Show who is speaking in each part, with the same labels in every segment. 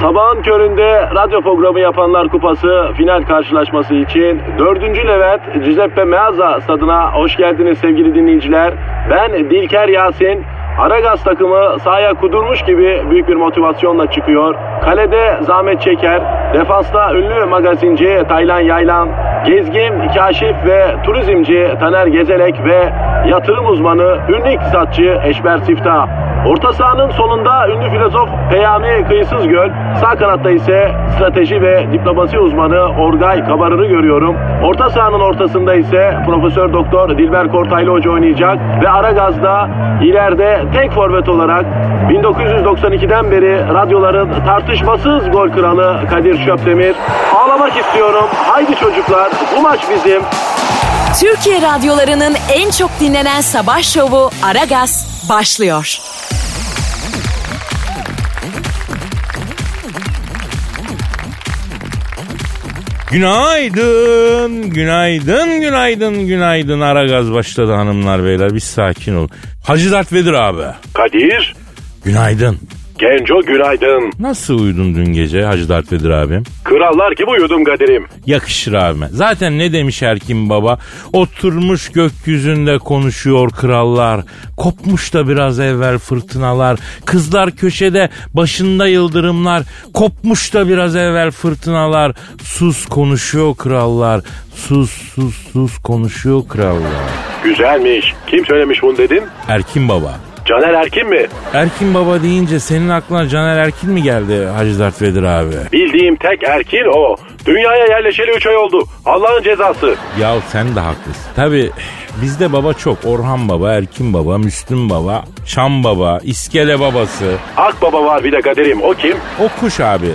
Speaker 1: Sabahın köründe radyo programı yapanlar kupası final karşılaşması için 4. Levent Giuseppe Meazza stadına hoş geldiniz sevgili dinleyiciler. Ben Dilker Yasin. Aragaz takımı sahaya kudurmuş gibi büyük bir motivasyonla çıkıyor. Kalede zahmet çeker. Defansta ünlü magazinci Taylan Yaylan, gezgin, kaşif ve turizmci Taner Gezelek ve yatırım uzmanı ünlü iktisatçı Eşber Siftah. Orta sahanın solunda ünlü filozof Peyami Kıyısız Göl, sağ kanatta ise strateji ve diplomasi uzmanı Orgay Kabarır'ı görüyorum. Orta sahanın ortasında ise Profesör Doktor Dilber Kortaylı Hoca oynayacak ve Aragaz'da ileride tek forvet olarak 1992'den beri radyoların tartışmasız gol kralı Kadir Şöpdemir. Ağlamak istiyorum. Haydi çocuklar bu maç bizim.
Speaker 2: Türkiye radyolarının en çok dinlenen sabah şovu Aragaz başlıyor.
Speaker 3: Günaydın, günaydın, günaydın, günaydın. Ara gaz başladı hanımlar beyler. Bir sakin ol. Hacı Dert Vedir abi.
Speaker 1: Kadir,
Speaker 3: Günaydın.
Speaker 1: Genco günaydın.
Speaker 3: Nasıl uyudun dün gece Hacı Dert Vedir abim?
Speaker 1: Krallar gibi uyudum Kadir'im.
Speaker 3: Yakışır abime. Zaten ne demiş Erkin Baba? Oturmuş gökyüzünde konuşuyor krallar. Kopmuş da biraz evvel fırtınalar. Kızlar köşede başında yıldırımlar. Kopmuş da biraz evvel fırtınalar. Sus konuşuyor krallar. Sus sus sus konuşuyor krallar.
Speaker 1: Güzelmiş. Kim söylemiş bunu dedin?
Speaker 3: Erkin Baba.
Speaker 1: Caner Erkin mi?
Speaker 3: Erkin Baba deyince senin aklına Caner Erkin mi geldi Hacı Dert Vedir abi?
Speaker 1: Bildiğim tek Erkin o. Dünyaya yerleşeli 3 ay oldu. Allah'ın cezası.
Speaker 3: Ya sen de haklısın. Tabi bizde baba çok. Orhan Baba, Erkin Baba, Müslüm Baba, Şam Baba, İskele Babası.
Speaker 1: Akbaba var bir de Kadir'im. O kim?
Speaker 3: O kuş abi.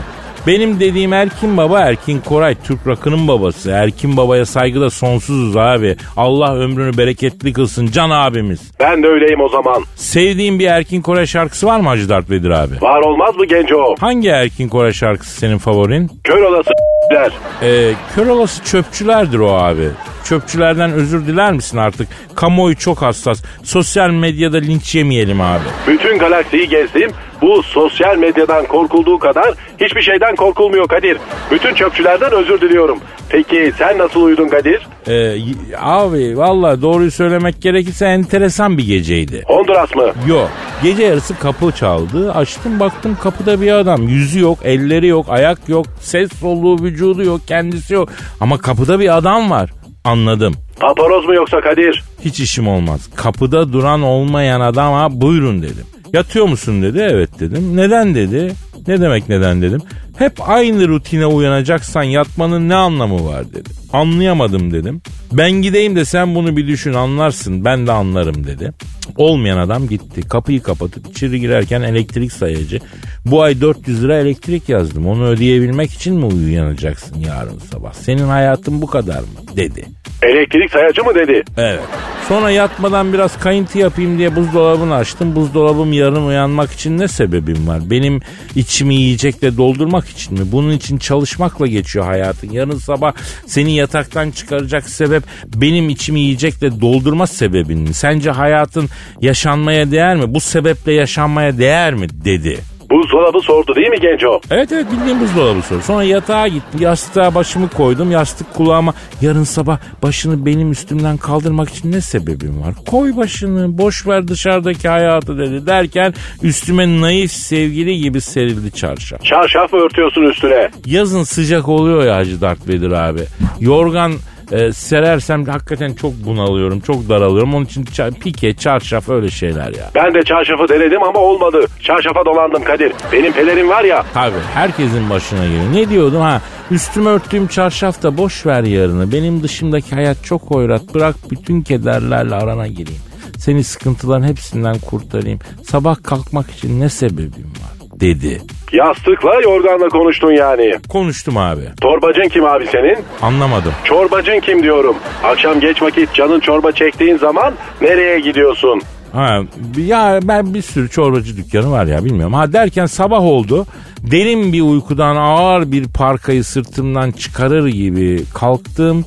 Speaker 3: Benim dediğim Erkin Baba, Erkin Koray, Türk rakının babası. Erkin Baba'ya saygıda sonsuzuz abi. Allah ömrünü bereketli kılsın can abimiz.
Speaker 1: Ben de öyleyim o zaman.
Speaker 3: Sevdiğin bir Erkin Koray şarkısı var mı Hacı Dert Vedir abi?
Speaker 1: Var olmaz mı Genco?
Speaker 3: Hangi Erkin Koray şarkısı senin favorin?
Speaker 1: Kör olası der.
Speaker 3: Ee, kör olası çöpçülerdir o abi. Çöpçülerden özür diler misin artık? Kamuoyu çok hassas. Sosyal medyada linç yemeyelim abi.
Speaker 1: Bütün galaksiyi gezdim. Bu sosyal medyadan korkulduğu kadar hiçbir şeyden korkulmuyor Kadir. Bütün çöpçülerden özür diliyorum. Peki sen nasıl uyudun Kadir?
Speaker 3: Ee, abi valla doğruyu söylemek gerekirse enteresan bir geceydi.
Speaker 1: Honduras mı?
Speaker 3: Yok. Gece yarısı kapı çaldı. Açtım baktım kapıda bir adam. Yüzü yok, elleri yok, ayak yok, ses soluğu, vücudu yok, kendisi yok. Ama kapıda bir adam var. Anladım.
Speaker 1: Paparoz mu yoksa Kadir?
Speaker 3: Hiç işim olmaz. Kapıda duran olmayan adama buyurun dedim. Yatıyor musun dedi. Evet dedim. Neden dedi. Ne demek neden dedim. Hep aynı rutine uyanacaksan yatmanın ne anlamı var dedi. Anlayamadım dedim. Ben gideyim de sen bunu bir düşün anlarsın ben de anlarım dedi. Olmayan adam gitti. Kapıyı kapatıp içeri girerken elektrik sayacı. Bu ay 400 lira elektrik yazdım. Onu ödeyebilmek için mi uyanacaksın yarın sabah? Senin hayatın bu kadar mı? dedi.
Speaker 1: Elektrik sayacı mı dedi?
Speaker 3: Evet. Sonra yatmadan biraz kayıntı yapayım diye buzdolabını açtım. Buzdolabım yarın uyanmak için ne sebebim var? Benim içimi yiyecekle doldurmak için mi? Bunun için çalışmakla geçiyor hayatın. Yarın sabah seni yataktan çıkaracak sebep benim içimi yiyecekle doldurma sebebin mi? Sence hayatın yaşanmaya değer mi? Bu sebeple yaşanmaya değer mi? dedi.
Speaker 1: Buzdolabı sordu değil mi Genco?
Speaker 3: Evet evet bildiğim buzdolabı soru. Sonra yatağa gittim. Yastığa başımı koydum. Yastık kulağıma yarın sabah başını benim üstümden kaldırmak için ne sebebim var? Koy başını boş ver dışarıdaki hayatı dedi. Derken üstüme naif sevgili gibi serildi çarşaf.
Speaker 1: Çarşaf mı örtüyorsun üstüne?
Speaker 3: Yazın sıcak oluyor ya Hacı Dert Vedir abi. Yorgan e, serersem hakikaten çok bunalıyorum. Çok daralıyorum. Onun için ça- pike, çarşaf öyle şeyler ya.
Speaker 1: Ben de çarşafı denedim ama olmadı. Çarşafa dolandım Kadir. Benim pelerin var ya.
Speaker 3: Tabii herkesin başına geliyor. Ne diyordum ha? Üstüme örttüğüm çarşafta boş ver yarını. Benim dışımdaki hayat çok hoyrat. Bırak bütün kederlerle arana gireyim. Seni sıkıntıların hepsinden kurtarayım. Sabah kalkmak için ne sebebim var? Dedi.
Speaker 1: Yastıkla yorganla konuştun yani.
Speaker 3: Konuştum abi.
Speaker 1: Torbacın kim abi senin?
Speaker 3: Anlamadım.
Speaker 1: Çorbacın kim diyorum. Akşam geç vakit canın çorba çektiğin zaman nereye gidiyorsun?
Speaker 3: Ha, ya ben bir sürü çorbacı dükkanı var ya bilmiyorum. Ha derken sabah oldu. Derin bir uykudan ağır bir parkayı sırtımdan çıkarır gibi kalktım.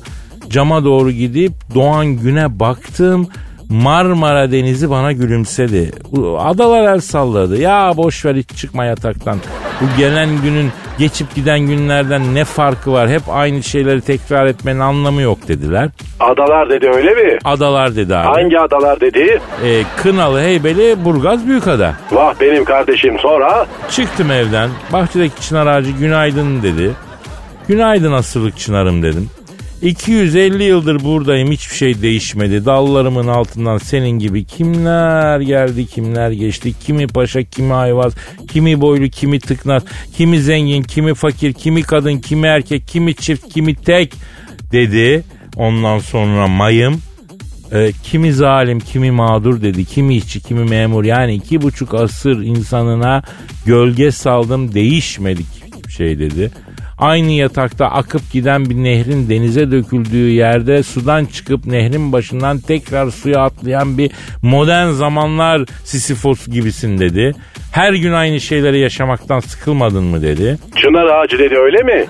Speaker 3: Cama doğru gidip doğan güne baktım. Marmara Denizi bana gülümsedi. Adalar el salladı. Ya boş ver hiç çıkma yataktan. Bu gelen günün geçip giden günlerden ne farkı var? Hep aynı şeyleri tekrar etmenin anlamı yok dediler.
Speaker 1: Adalar dedi öyle mi?
Speaker 3: Adalar dedi abi.
Speaker 1: Hangi adalar dedi?
Speaker 3: Ee, Kınalı, Heybeli, Burgaz, Büyükada.
Speaker 1: Vah benim kardeşim sonra?
Speaker 3: Çıktım evden. Bahçedeki çınar ağacı günaydın dedi. Günaydın asırlık çınarım dedim. 250 yıldır buradayım hiçbir şey değişmedi. Dallarımın altından senin gibi kimler geldi kimler geçti. Kimi paşa kimi ayvaz kimi boylu kimi tıknaz kimi zengin kimi fakir kimi kadın kimi erkek kimi çift kimi tek dedi. Ondan sonra mayım e, kimi zalim kimi mağdur dedi kimi işçi kimi memur yani iki buçuk asır insanına gölge saldım değişmedik şey dedi. Aynı yatakta akıp giden bir nehrin denize döküldüğü yerde sudan çıkıp nehrin başından tekrar suya atlayan bir modern zamanlar Sisyphos gibisin dedi. Her gün aynı şeyleri yaşamaktan sıkılmadın mı dedi.
Speaker 1: Çınar ağacı dedi öyle mi?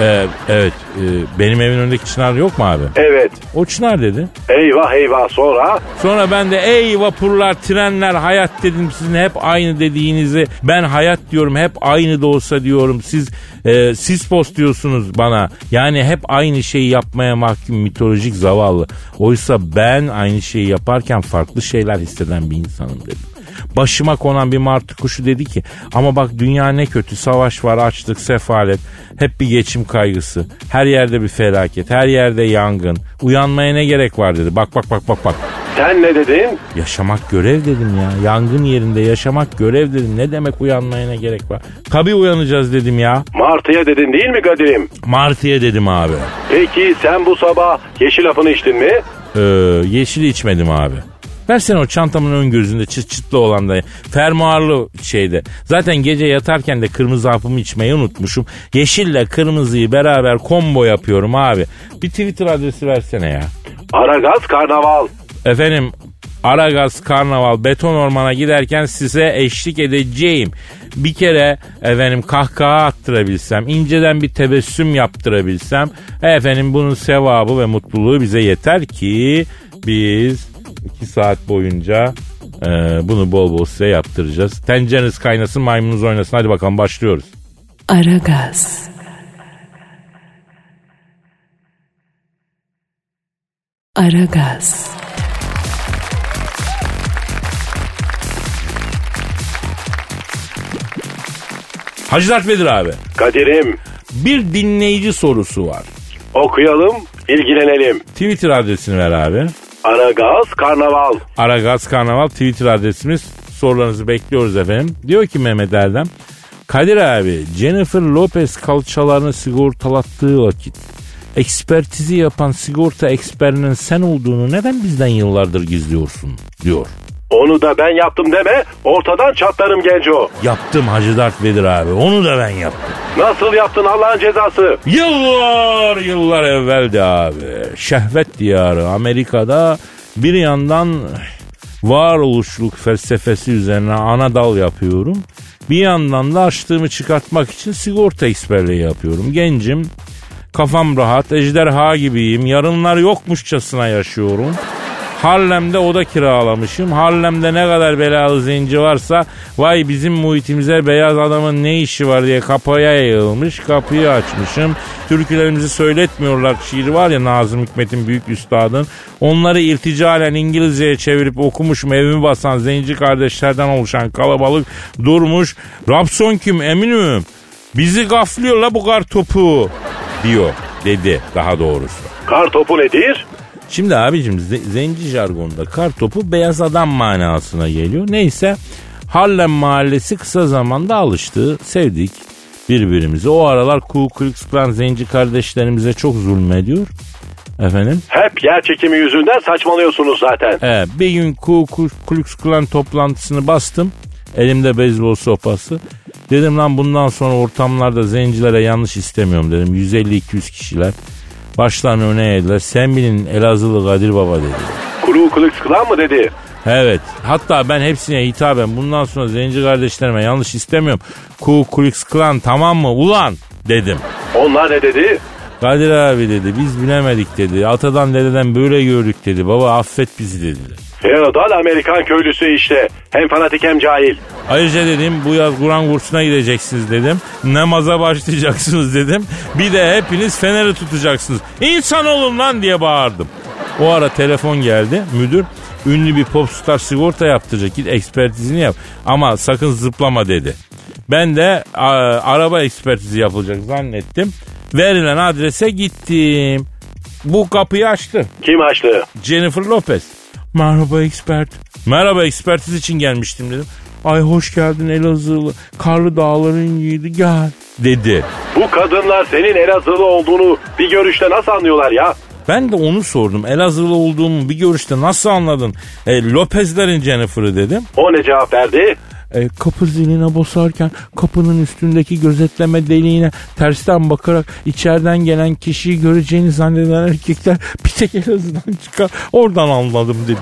Speaker 3: Ee, evet e, benim evin önündeki çınar yok mu abi?
Speaker 1: Evet.
Speaker 3: O çınar dedi.
Speaker 1: Eyvah eyvah sonra?
Speaker 3: Sonra ben de ey vapurlar, trenler, hayat dedim sizin hep aynı dediğinizi. Ben hayat diyorum hep aynı da olsa diyorum. Siz e, Sispos diyorsunuz bana. Yani hep aynı şeyi yapmaya mahkum mitolojik zavallı. Oysa ben aynı şeyi yaparken farklı şeyler hisseden bir insanım dedim. Başıma konan bir martı kuşu dedi ki ama bak dünya ne kötü savaş var açlık sefalet hep bir geçim kaygısı her yerde bir felaket her yerde yangın uyanmaya ne gerek var dedi bak bak bak bak bak.
Speaker 1: Sen ne dedin?
Speaker 3: Yaşamak görev dedim ya. Yangın yerinde yaşamak görev dedim. Ne demek uyanmaya ne gerek var? Tabii uyanacağız dedim ya.
Speaker 1: Martıya dedin değil mi Kadir'im?
Speaker 3: Martıya dedim abi.
Speaker 1: Peki sen bu sabah yeşil lafını içtin mi?
Speaker 3: Ee, yeşili içmedim abi. Versene o çantamın ön gözünde çıt çıtlı olan da fermuarlı şeyde. Zaten gece yatarken de kırmızı hapımı içmeyi unutmuşum. Yeşille kırmızıyı beraber combo yapıyorum abi. Bir Twitter adresi versene ya.
Speaker 1: Aragaz Karnaval.
Speaker 3: Efendim Aragaz Karnaval Beton Orman'a giderken size eşlik edeceğim. Bir kere efendim kahkaha attırabilsem, inceden bir tebessüm yaptırabilsem efendim bunun sevabı ve mutluluğu bize yeter ki biz iki saat boyunca e, bunu bol bol size yaptıracağız. Tencereniz kaynasın maymununuz oynasın hadi bakalım başlıyoruz.
Speaker 2: Aragaz. Aragaz.
Speaker 3: Hacı Dert Vedir abi.
Speaker 1: Kadir'im
Speaker 3: Bir dinleyici sorusu var.
Speaker 1: okuyalım ilgilenelim.
Speaker 3: Twitter adresini ver abi.
Speaker 1: Aragaz Karnaval.
Speaker 3: Aragaz Karnaval Twitter adresimiz. Sorularınızı bekliyoruz efendim. Diyor ki Mehmet Erdem. Kadir abi Jennifer Lopez kalçalarını sigortalattığı vakit ekspertizi yapan sigorta eksperinin sen olduğunu neden bizden yıllardır gizliyorsun diyor.
Speaker 1: Onu da ben yaptım deme ortadan çatlarım genco.
Speaker 3: Yaptım Hacı Dert Vedir abi onu da ben yaptım.
Speaker 1: Nasıl yaptın Allah'ın cezası?
Speaker 3: Yıllar yıllar evveldi abi. Şehvet diyarı Amerika'da bir yandan varoluşluk felsefesi üzerine ana dal yapıyorum. Bir yandan da açtığımı çıkartmak için sigorta eksperliği yapıyorum. Gencim, kafam rahat, ejderha gibiyim, yarınlar yokmuşçasına yaşıyorum. Harlem'de oda kiralamışım. Harlem'de ne kadar belalı zenci varsa vay bizim muhitimize beyaz adamın ne işi var diye kapıya yayılmış. Kapıyı açmışım. Türkülerimizi söyletmiyorlar şiiri var ya Nazım Hikmet'in büyük üstadın. Onları irticalen İngilizceye çevirip okumuşum. Evimi basan zenci kardeşlerden oluşan kalabalık durmuş. Rapson kim eminim. Bizi gaflıyor la bu kar topu diyor dedi daha doğrusu.
Speaker 1: Kar topu nedir?
Speaker 3: Şimdi abicim ze- zenci jargonda kar topu beyaz adam manasına geliyor. Neyse Harlem mahallesi kısa zamanda alıştı. Sevdik birbirimizi. O aralar Ku Klux Klan zenci kardeşlerimize çok zulmediyor. Efendim?
Speaker 1: Hep yer çekimi yüzünden saçmalıyorsunuz zaten.
Speaker 3: Evet, bir gün Ku Klux Klan toplantısını bastım. Elimde beyzbol sopası. Dedim lan bundan sonra ortamlarda zencilere yanlış istemiyorum dedim. 150-200 kişiler. Başlarını öne eğdiler. Sen bilin Elazığlı Kadir Baba dedi.
Speaker 1: Kuru kılık kılan mı dedi?
Speaker 3: Evet. Hatta ben hepsine hitaben bundan sonra zenci kardeşlerime yanlış istemiyorum. Ku Klux Klan tamam mı ulan dedim.
Speaker 1: Onlar ne dedi?
Speaker 3: Kadir abi dedi biz bilemedik dedi. Atadan dededen böyle gördük dedi. Baba affet bizi dediler.
Speaker 1: Feodal Amerikan köylüsü işte. Hem fanatik hem cahil.
Speaker 3: Ayrıca dedim bu yaz Kur'an kursuna gideceksiniz dedim. Namaza başlayacaksınız dedim. Bir de hepiniz feneri tutacaksınız. İnsan olun lan diye bağırdım. O ara telefon geldi. Müdür ünlü bir popstar sigorta yaptıracak. Git ekspertizini yap. Ama sakın zıplama dedi. Ben de a, araba ekspertizi yapılacak zannettim. Verilen adrese gittim. Bu kapıyı açtı.
Speaker 1: Kim açtı?
Speaker 3: Jennifer Lopez. Merhaba expert. Merhaba ekspertiz için gelmiştim dedim. Ay hoş geldin Elazığlı. Karlı dağların yiğidi gel dedi.
Speaker 1: Bu kadınlar senin Elazığlı olduğunu bir görüşte nasıl anlıyorlar ya?
Speaker 3: Ben de onu sordum. Elazığlı olduğumu bir görüşte nasıl anladın? E, Lopezlerin Jennifer'ı dedim.
Speaker 1: O ne cevap verdi?
Speaker 3: E, kapı ziline basarken kapının üstündeki gözetleme deliğine tersten bakarak içeriden gelen kişiyi göreceğini zanneden erkekler bir tek Elazığ'dan çıkar. Oradan anladım dedi.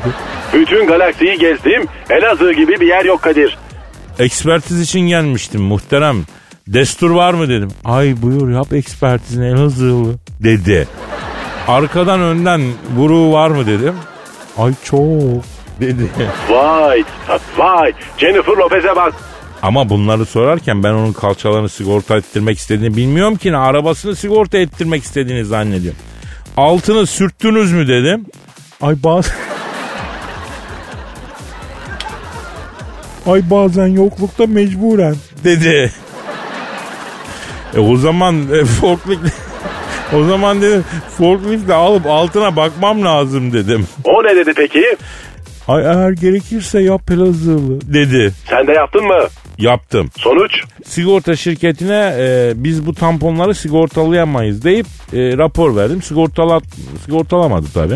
Speaker 1: Bütün galaksiyi gezdim. Elazığ gibi bir yer yok Kadir.
Speaker 3: Ekspertiz için gelmiştim muhterem. Destur var mı dedim. Ay buyur yap ekspertizini Elazığlı dedi. Arkadan önden vuruğu var mı dedim. Ay çok dedi.
Speaker 1: Vay vay Jennifer Lopez'e bak.
Speaker 3: Ama bunları sorarken ben onun kalçalarını sigorta ettirmek istediğini bilmiyorum ki. ne, Arabasını sigorta ettirmek istediğini zannediyorum. Altını sürttünüz mü dedim. Ay bazen... Ay bazen yoklukta mecburen dedi. E o zaman e, forklift o zaman dedim forkliftle alıp altına bakmam lazım dedim.
Speaker 1: O ne dedi peki?
Speaker 3: Ay eğer gerekirse yap Elazığlı dedi.
Speaker 1: Sen de yaptın mı?
Speaker 3: Yaptım.
Speaker 1: Sonuç?
Speaker 3: Sigorta şirketine e, biz bu tamponları sigortalayamayız deyip e, rapor verdim. Sigortala, sigortalamadı tabi.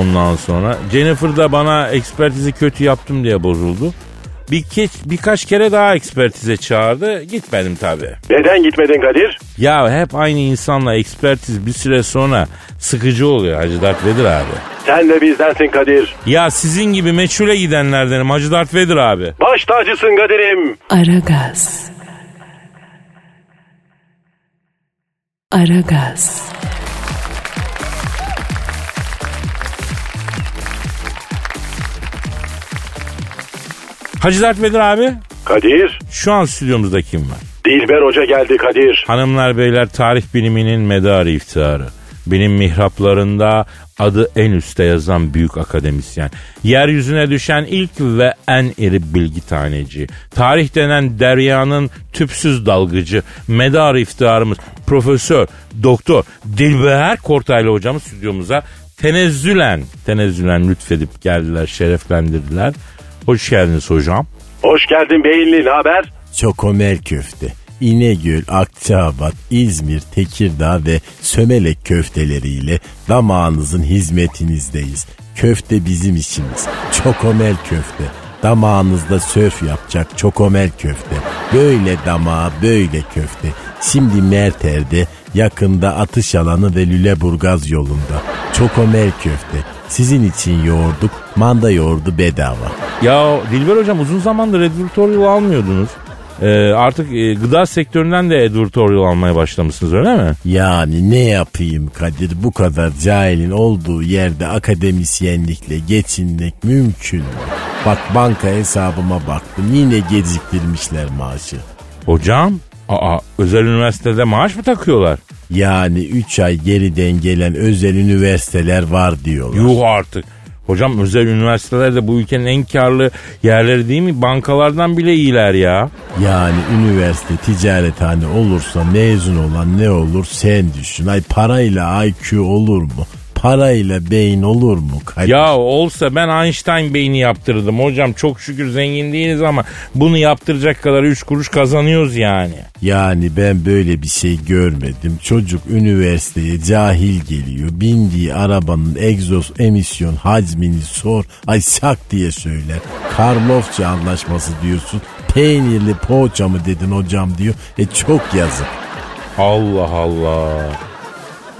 Speaker 3: Ondan sonra Jennifer da bana ekspertizi kötü yaptım diye bozuldu. Bir keç, birkaç kere daha ekspertize çağırdı. Gitmedim tabi.
Speaker 1: Neden gitmedin Kadir?
Speaker 3: Ya hep aynı insanla ekspertiz bir süre sonra sıkıcı oluyor Hacı Dert Vedir abi.
Speaker 1: Sen de bizdensin Kadir.
Speaker 3: Ya sizin gibi meçhule gidenlerdenim Hacı Dert Vedir abi.
Speaker 1: Baş tacısın Kadir'im.
Speaker 2: Aragaz. Aragaz.
Speaker 3: Hacı Dert Vedir abi
Speaker 1: Kadir.
Speaker 3: şu an stüdyomuzda kim var?
Speaker 1: Dilber Hoca geldi Kadir.
Speaker 3: Hanımlar beyler tarih biliminin medarı iftiharı. Bilim mihraplarında adı en üste yazan büyük akademisyen. Yeryüzüne düşen ilk ve en iri bilgi taneci. Tarih denen deryanın tüpsüz dalgıcı. Medar iftiharımız Profesör Doktor Dilber Kortaylı hocamız stüdyomuza tenezzülen, tenezzülen lütfedip geldiler, şereflendirdiler. Hoş geldiniz hocam.
Speaker 1: Hoş geldin beyinli ne haber?
Speaker 4: Çokomel köfte, İnegöl, Akçaabat, İzmir, Tekirdağ ve Sömelek köfteleriyle damağınızın hizmetinizdeyiz. Köfte bizim işimiz. Çokomel köfte. Damağınızda sörf yapacak çokomel köfte. Böyle damağa böyle köfte. Şimdi Merter'de yakında atış alanı ve Lüleburgaz yolunda. Çokomel köfte. Sizin için yoğurduk, manda yoğurdu bedava.
Speaker 3: Ya Dilber hocam uzun zamandır editorial almıyordunuz. Ee, artık e, gıda sektöründen de editorial almaya başlamışsınız öyle mi?
Speaker 4: Yani ne yapayım Kadir bu kadar cahilin olduğu yerde akademisyenlikle geçinmek mümkün mü? Bak banka hesabıma baktım yine geciktirmişler maaşı.
Speaker 3: Hocam aa, özel üniversitede maaş mı takıyorlar?
Speaker 4: Yani 3 ay geriden gelen özel üniversiteler var diyorlar.
Speaker 3: Yuh artık. Hocam özel üniversiteler de bu ülkenin en karlı yerleri değil mi? Bankalardan bile iyiler ya.
Speaker 4: Yani üniversite ticarethane olursa mezun olan ne olur sen düşün. Ay parayla IQ olur mu? Parayla beyin olur mu? Kadir?
Speaker 3: Ya olsa ben Einstein beyni yaptırdım hocam. Çok şükür zengin değiliz ama bunu yaptıracak kadar 3 kuruş kazanıyoruz yani.
Speaker 4: Yani ben böyle bir şey görmedim. Çocuk üniversiteye cahil geliyor. Bindiği arabanın egzoz emisyon hacmini sor. Ay sak diye söyler. Karlofça anlaşması diyorsun. Peynirli poğaça mı dedin hocam diyor. E çok yazık.
Speaker 3: Allah Allah.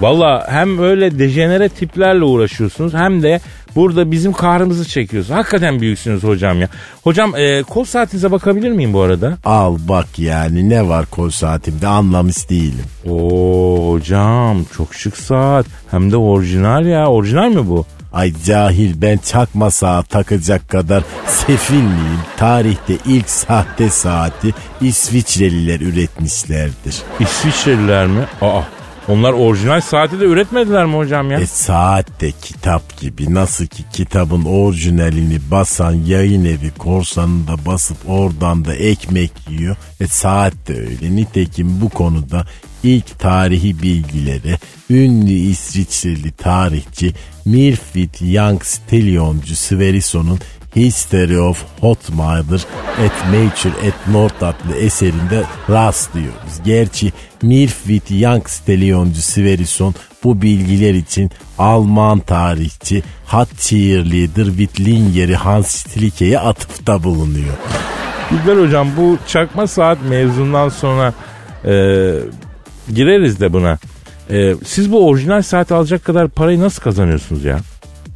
Speaker 3: Valla hem öyle dejenere tiplerle uğraşıyorsunuz hem de burada bizim kahrımızı çekiyorsunuz. Hakikaten büyüksünüz hocam ya. Hocam e, kol saatinize bakabilir miyim bu arada?
Speaker 4: Al bak yani ne var kol saatimde anlamış değilim.
Speaker 3: Oo hocam çok şık saat. Hem de orijinal ya. Orijinal mi bu?
Speaker 4: Ay cahil ben çakma saat takacak kadar sefil miyim? Tarihte ilk sahte saati İsviçreliler üretmişlerdir.
Speaker 3: İsviçreliler mi? Aa onlar orijinal saati de üretmediler mi hocam ya?
Speaker 4: E saat de kitap gibi nasıl ki kitabın orijinalini basan yayın evi korsanında basıp oradan da ekmek yiyor. E saat de öyle. Nitekim bu konuda ilk tarihi bilgileri ünlü İsviçreli tarihçi Mirfit Young Stillioncu Sverison'un History of Hot Mother at Nature at North adlı eserinde rastlıyoruz. Gerçi Mirfit Young Stillioncu Sverison bu bilgiler için Alman tarihçi Hot Cheerleader Wittlinger'i Hans Stilike'ye atıfta bulunuyor.
Speaker 3: Güzel hocam bu çakma saat mevzundan sonra e, gireriz de buna. E, siz bu orijinal saat alacak kadar parayı nasıl kazanıyorsunuz ya?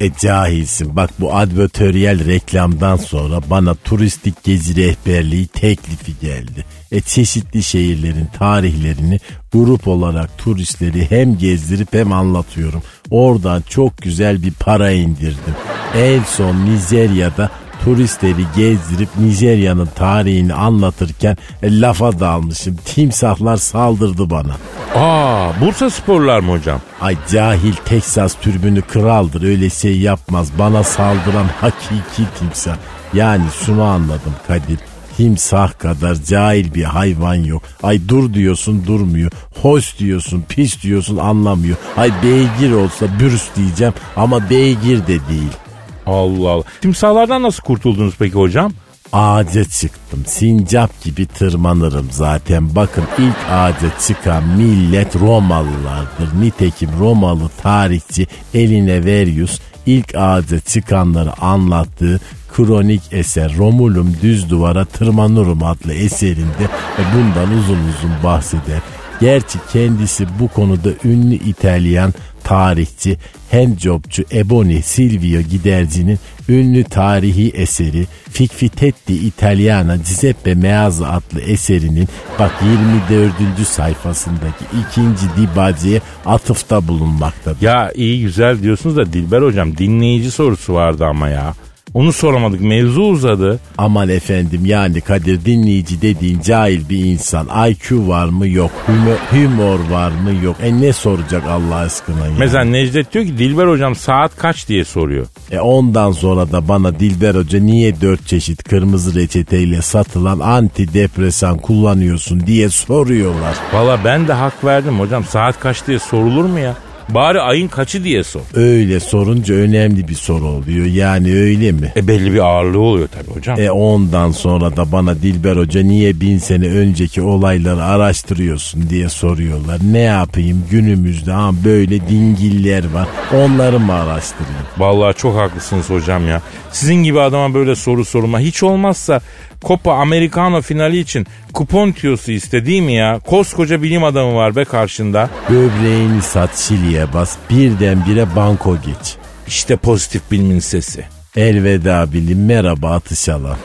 Speaker 4: E cahilsin bak bu advertöryel reklamdan sonra bana turistik gezi rehberliği teklifi geldi. E çeşitli şehirlerin tarihlerini grup olarak turistleri hem gezdirip hem anlatıyorum. Oradan çok güzel bir para indirdim. En son Nijerya'da turistleri gezdirip Nijerya'nın tarihini anlatırken e, lafa dalmışım. Timsahlar saldırdı bana.
Speaker 3: Aa Bursa sporlar mı hocam?
Speaker 4: Ay cahil Texas türbünü kraldır öyle şey yapmaz. Bana saldıran hakiki timsah. Yani şunu anladım Kadir. Timsah kadar cahil bir hayvan yok. Ay dur diyorsun durmuyor. Hoş diyorsun pis diyorsun anlamıyor. Ay beygir olsa bürüs diyeceğim ama beygir de değil.
Speaker 3: Allah Allah. Timsahlardan nasıl kurtuldunuz peki hocam?
Speaker 4: Ağaca çıktım. Sincap gibi tırmanırım zaten. Bakın ilk ağaca çıkan millet Romalılardır. Nitekim Romalı tarihçi Eline Verius ilk ağaca çıkanları anlattığı kronik eser Romulum Düz Duvara Tırmanırım adlı eserinde bundan uzun uzun bahseder. Gerçi kendisi bu konuda ünlü İtalyan tarihçi handjobcu Ebony Silvio Giderci'nin ünlü tarihi eseri Fikfitetti Italiana Giuseppe Meazza adlı eserinin bak 24. sayfasındaki ikinci dibaceye atıfta bulunmaktadır.
Speaker 3: Ya iyi güzel diyorsunuz da Dilber hocam dinleyici sorusu vardı ama ya. Onu soramadık mevzu uzadı.
Speaker 4: Aman efendim yani Kadir dinleyici dediğin cahil bir insan. IQ var mı yok. Humor, humor var mı yok. E ne soracak Allah aşkına ya.
Speaker 3: Mesela Necdet diyor ki Dilber hocam saat kaç diye soruyor.
Speaker 4: E ondan sonra da bana Dilber Hoca niye dört çeşit kırmızı reçeteyle satılan antidepresan kullanıyorsun diye soruyorlar.
Speaker 3: Valla ben de hak verdim hocam saat kaç diye sorulur mu ya? Bari ayın kaçı diye sor.
Speaker 4: Öyle sorunca önemli bir soru oluyor. Yani öyle mi?
Speaker 3: E belli bir ağırlığı oluyor tabii hocam.
Speaker 4: E ondan sonra da bana Dilber Hoca niye bin sene önceki olayları araştırıyorsun diye soruyorlar. Ne yapayım günümüzde ha böyle dingiller var. Onları mı araştırayım?
Speaker 3: Vallahi çok haklısınız hocam ya. Sizin gibi adama böyle soru sorma. Hiç olmazsa Copa Americano finali için kupon tüyosu iste değil mi ya? Koskoca bilim adamı var be karşında.
Speaker 4: Böbreğini sat Şili'ye bas birdenbire banko geç.
Speaker 3: İşte pozitif bilimin sesi.
Speaker 4: Elveda bilim merhaba atışalım.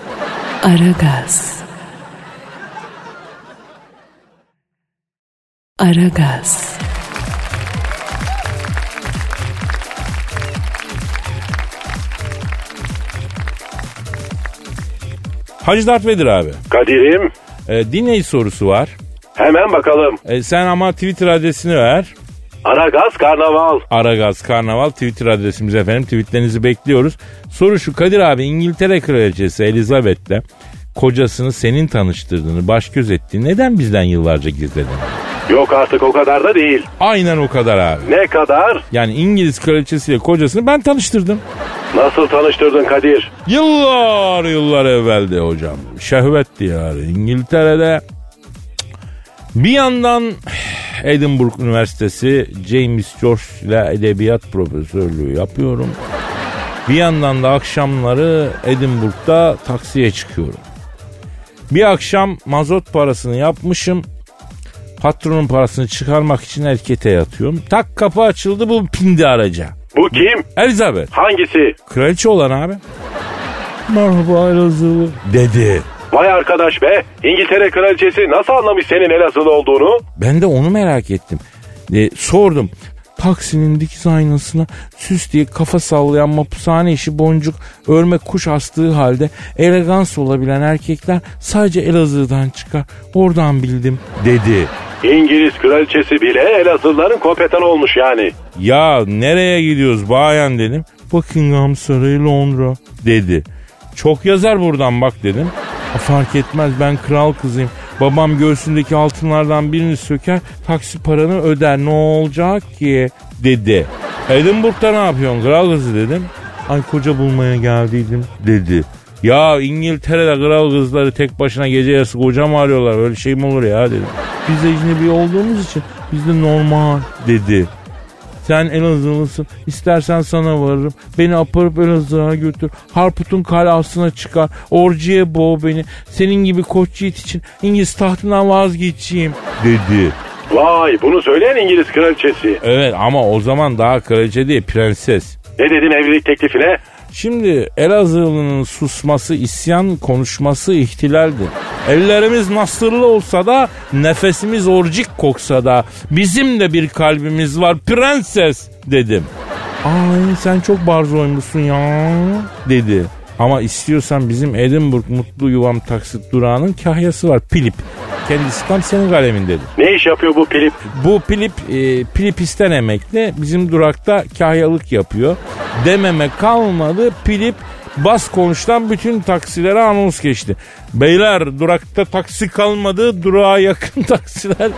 Speaker 2: Aragaz. Aragaz.
Speaker 3: Hacı Dert Vedir abi.
Speaker 1: Kadir'im
Speaker 3: E, dinleyici sorusu var.
Speaker 1: hemen bakalım.
Speaker 3: E, sen ama Twitter adresini ver.
Speaker 1: Aragaz Karnaval.
Speaker 3: Aragaz Karnaval Twitter adresimiz efendim. Tweetlerinizi bekliyoruz. Soru şu Kadir abi İngiltere Kraliçesi Elizabeth'le kocasını senin tanıştırdığını, baş göz ettiğini neden bizden yıllarca gizledin?
Speaker 1: Yok artık o kadar da değil.
Speaker 3: Aynen o kadar abi.
Speaker 1: Ne kadar?
Speaker 3: Yani İngiliz kraliçesiyle kocasını ben tanıştırdım.
Speaker 1: Nasıl tanıştırdın Kadir?
Speaker 3: Yıllar yıllar evvelde hocam. Şehvetti yani. İngiltere'de bir yandan Edinburgh Üniversitesi James George ile edebiyat profesörlüğü yapıyorum. Bir yandan da akşamları Edinburgh'da taksiye çıkıyorum. Bir akşam mazot parasını yapmışım. Patronun parasını çıkarmak için erkete yatıyorum. Tak kapı açıldı bu pindi araca.
Speaker 1: Bu kim?
Speaker 3: Elizabeth.
Speaker 1: Hangisi?
Speaker 3: Kraliçe olan abi. Merhaba Elazığlı. Dedi.
Speaker 1: Vay arkadaş be. İngiltere kraliçesi nasıl anlamış senin Elazığlı olduğunu?
Speaker 3: Ben de onu merak ettim. E, sordum. Taksinin dikiz aynasına süs diye kafa sallayan mapushane işi boncuk örme kuş astığı halde elegans olabilen erkekler sadece Elazığ'dan çıkar. Oradan bildim dedi.
Speaker 1: İngiliz kraliçesi bile Elazığlıların kompetan olmuş yani.
Speaker 3: Ya nereye gidiyoruz bayan dedim. Buckingham Sarayı Londra dedi. Çok yazar buradan bak dedim. "Ha, Fark etmez ben kral kızıyım. Babam göğsündeki altınlardan birini söker taksi paranı öder ne olacak ki dedi. Edinburgh'da ne yapıyorsun kral kızı dedim. Ay koca bulmaya geldiydim dedi. Ya İngiltere'de kral kızları tek başına gece yarısı koca mı arıyorlar öyle şey mi olur ya dedim. Biz de ecnebi olduğumuz için bizde normal dedi. Sen Elazığlısın. İstersen sana varırım. Beni aparıp Elazığ'a götür. Harput'un kalasına çıkar. Orcuya boğ beni. Senin gibi koç yiğit için İngiliz tahtından vazgeçeyim dedi.
Speaker 1: Vay bunu söyleyen İngiliz kraliçesi.
Speaker 3: Evet ama o zaman daha kraliçe değil prenses.
Speaker 1: Ne dedin evlilik teklifine?
Speaker 3: Şimdi Elazığlı'nın susması, isyan konuşması ihtilaldir. Ellerimiz nasırlı olsa da nefesimiz orcik koksa da bizim de bir kalbimiz var prenses dedim. Ay sen çok barzoymuşsun ya dedi. Ama istiyorsan bizim Edinburgh Mutlu Yuvam taksit durağının kahyası var Pilip. Kendisi tam senin kalemin dedi.
Speaker 1: Ne iş yapıyor bu Pilip?
Speaker 3: Bu Pilip e, Pilipisten emekli bizim durakta kahyalık yapıyor. Dememe kalmadı Pilip bas konuştan bütün taksilere anons geçti. Beyler durakta taksi kalmadı durağa yakın taksiler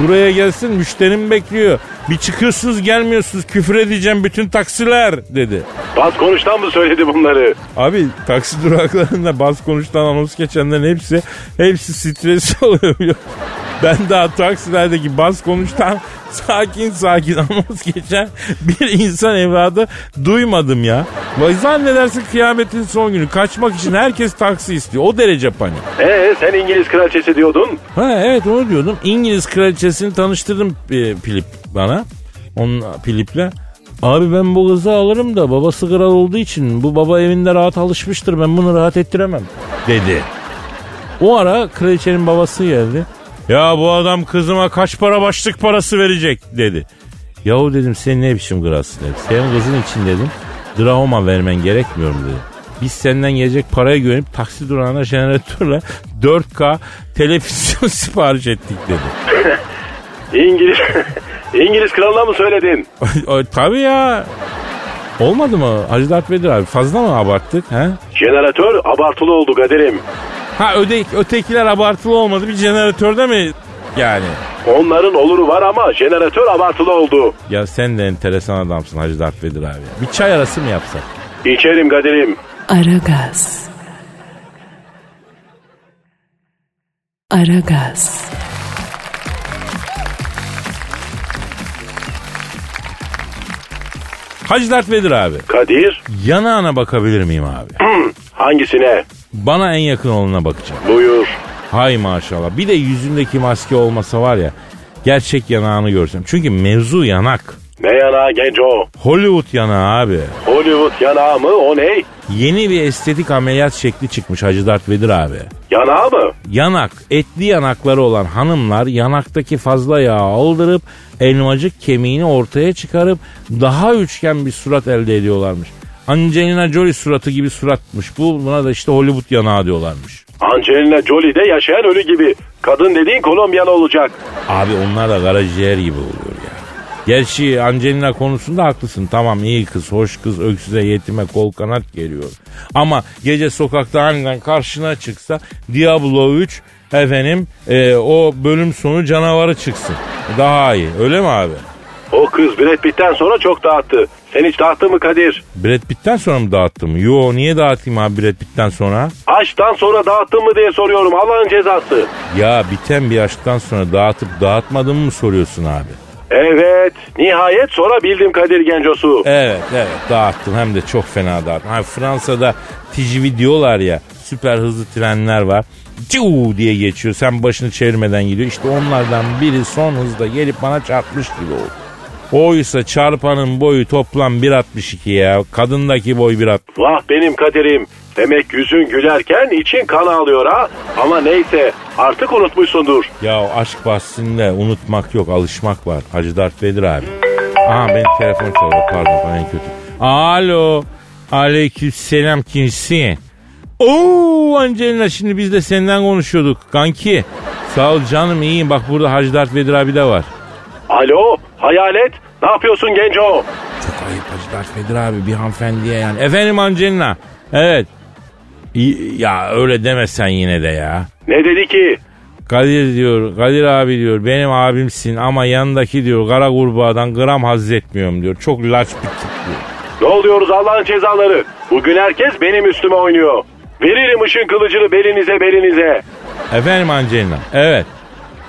Speaker 3: buraya gelsin müşterim bekliyor. Bir çıkıyorsunuz gelmiyorsunuz küfür edeceğim bütün taksiler dedi.
Speaker 1: Bas konuştan mı söyledi bunları?
Speaker 3: Abi taksi duraklarında bas konuştan anons geçenlerin hepsi hepsi stres oluyor? Ben daha taksilerdeki bas konuştan sakin sakin anons geçen bir insan evladı duymadım ya. Vay zannedersin kıyametin son günü. Kaçmak için herkes taksi istiyor. O derece panik.
Speaker 1: Ee sen İngiliz kraliçesi diyordun.
Speaker 3: Ha evet onu diyordum. İngiliz kraliçesini tanıştırdım e, Pilip bana. Onun Pilip'le. Abi ben bu kızı alırım da babası kral olduğu için bu baba evinde rahat alışmıştır ben bunu rahat ettiremem dedi. O ara kraliçenin babası geldi. Ya bu adam kızıma kaç para başlık parası verecek dedi. Yahu dedim sen ne biçim kralsın dedim. Senin kızın için dedim drahoma vermen gerekmiyor mu dedi. Biz senden gelecek paraya güvenip taksi durağına jeneratörle 4K televizyon sipariş ettik dedi.
Speaker 1: İngiliz İngiliz kralına mı söyledin?
Speaker 3: Tabii ya. Olmadı mı Hacı Dert Vedir abi? Fazla mı abarttık? He?
Speaker 1: Jeneratör abartılı oldu Kadir'im.
Speaker 3: Ha öde, ötekiler abartılı olmadı. Bir jeneratörde mi yani?
Speaker 1: Onların oluru var ama jeneratör abartılı oldu.
Speaker 3: Ya sen de enteresan adamsın Hacı Dert Vedir abi. Bir çay arası mı yapsak?
Speaker 1: İçerim Kadir'im.
Speaker 2: Aragaz. Aragaz.
Speaker 3: Hacı Dert Vedir abi.
Speaker 1: Kadir
Speaker 3: Yanağına bakabilir miyim abi?
Speaker 1: hangisine?
Speaker 3: Bana en yakın olana bakacağım.
Speaker 1: Buyur.
Speaker 3: Hay maşallah. Bir de yüzündeki maske olmasa var ya gerçek yanağını görsem. Çünkü mevzu yanak.
Speaker 1: Ne yanağı genco?
Speaker 3: Hollywood yanağı abi.
Speaker 1: Hollywood yanağı mı o ne?
Speaker 3: Yeni bir estetik ameliyat şekli çıkmış Hacı Dert Vedir abi.
Speaker 1: Yanağı mı?
Speaker 3: Yanak, etli yanakları olan hanımlar yanaktaki fazla yağı aldırıp elmacık kemiğini ortaya çıkarıp daha üçgen bir surat elde ediyorlarmış. Angelina Jolie suratı gibi suratmış bu. Buna da işte Hollywood yanağı diyorlarmış.
Speaker 1: Angelina Jolie de yaşayan ölü gibi. Kadın dediğin Kolombiyalı olacak.
Speaker 3: Abi onlar da karaciğer gibi oluyor. Gerçi Angelina konusunda haklısın. Tamam iyi kız, hoş kız, öksüze, yetime kol kanat geliyor. Ama gece sokakta aniden karşına çıksa Diablo 3 efendim e, o bölüm sonu canavarı çıksın. Daha iyi. Öyle mi abi?
Speaker 1: O kız Brad Pitt'ten sonra çok dağıttı. Sen hiç dağıttın mı Kadir?
Speaker 3: Brad Pitt'ten sonra mı dağıttım? Yo niye dağıtayım abi Brad Pitt'ten sonra?
Speaker 1: Aşktan sonra dağıttın mı diye soruyorum Allah'ın cezası.
Speaker 3: Ya biten bir aşktan sonra dağıtıp dağıtmadığımı mı soruyorsun abi?
Speaker 1: Evet nihayet sonra bildim Kadir Gencosu.
Speaker 3: Evet evet dağıttım hem de çok fena dağıttım. Hani Fransa'da TGV diyorlar ya süper hızlı trenler var. Ciu diye geçiyor sen başını çevirmeden gidiyor. İşte onlardan biri son hızda gelip bana çarpmış gibi oldu. Oysa çarpanın boyu toplam 1.62 ya. Kadındaki boy 1.60.
Speaker 1: Vah benim Kadir'im. Demek yüzün gülerken için kan ağlıyor ha. Ama neyse artık unutmuşsundur.
Speaker 3: Ya aşk bahsinde unutmak yok alışmak var. Hacı Dert Vedir abi. Aha benim telefon çalıyor pardon en kötü. Alo. Aleykümselam kimsin? Oo Angelina şimdi biz de senden konuşuyorduk kanki. Sağ ol canım iyiyim bak burada Hacı Dert Vedir abi de var.
Speaker 1: Alo hayalet ne yapıyorsun genco?
Speaker 3: Çok ayıp Hacı Dert Vedir abi bir hanımefendiye yani. Efendim Angelina. Evet. Ya öyle demesen yine de ya.
Speaker 1: Ne dedi ki?
Speaker 3: Kadir diyor, Kadir abi diyor benim abimsin ama yanındaki diyor kara kurbağadan gram haz etmiyorum diyor. Çok laç bir tip diyor.
Speaker 1: Ne oluyoruz Allah'ın cezaları? Bugün herkes benim üstüme oynuyor. Veririm ışın kılıcını belinize belinize.
Speaker 3: Efendim Angelina. Evet.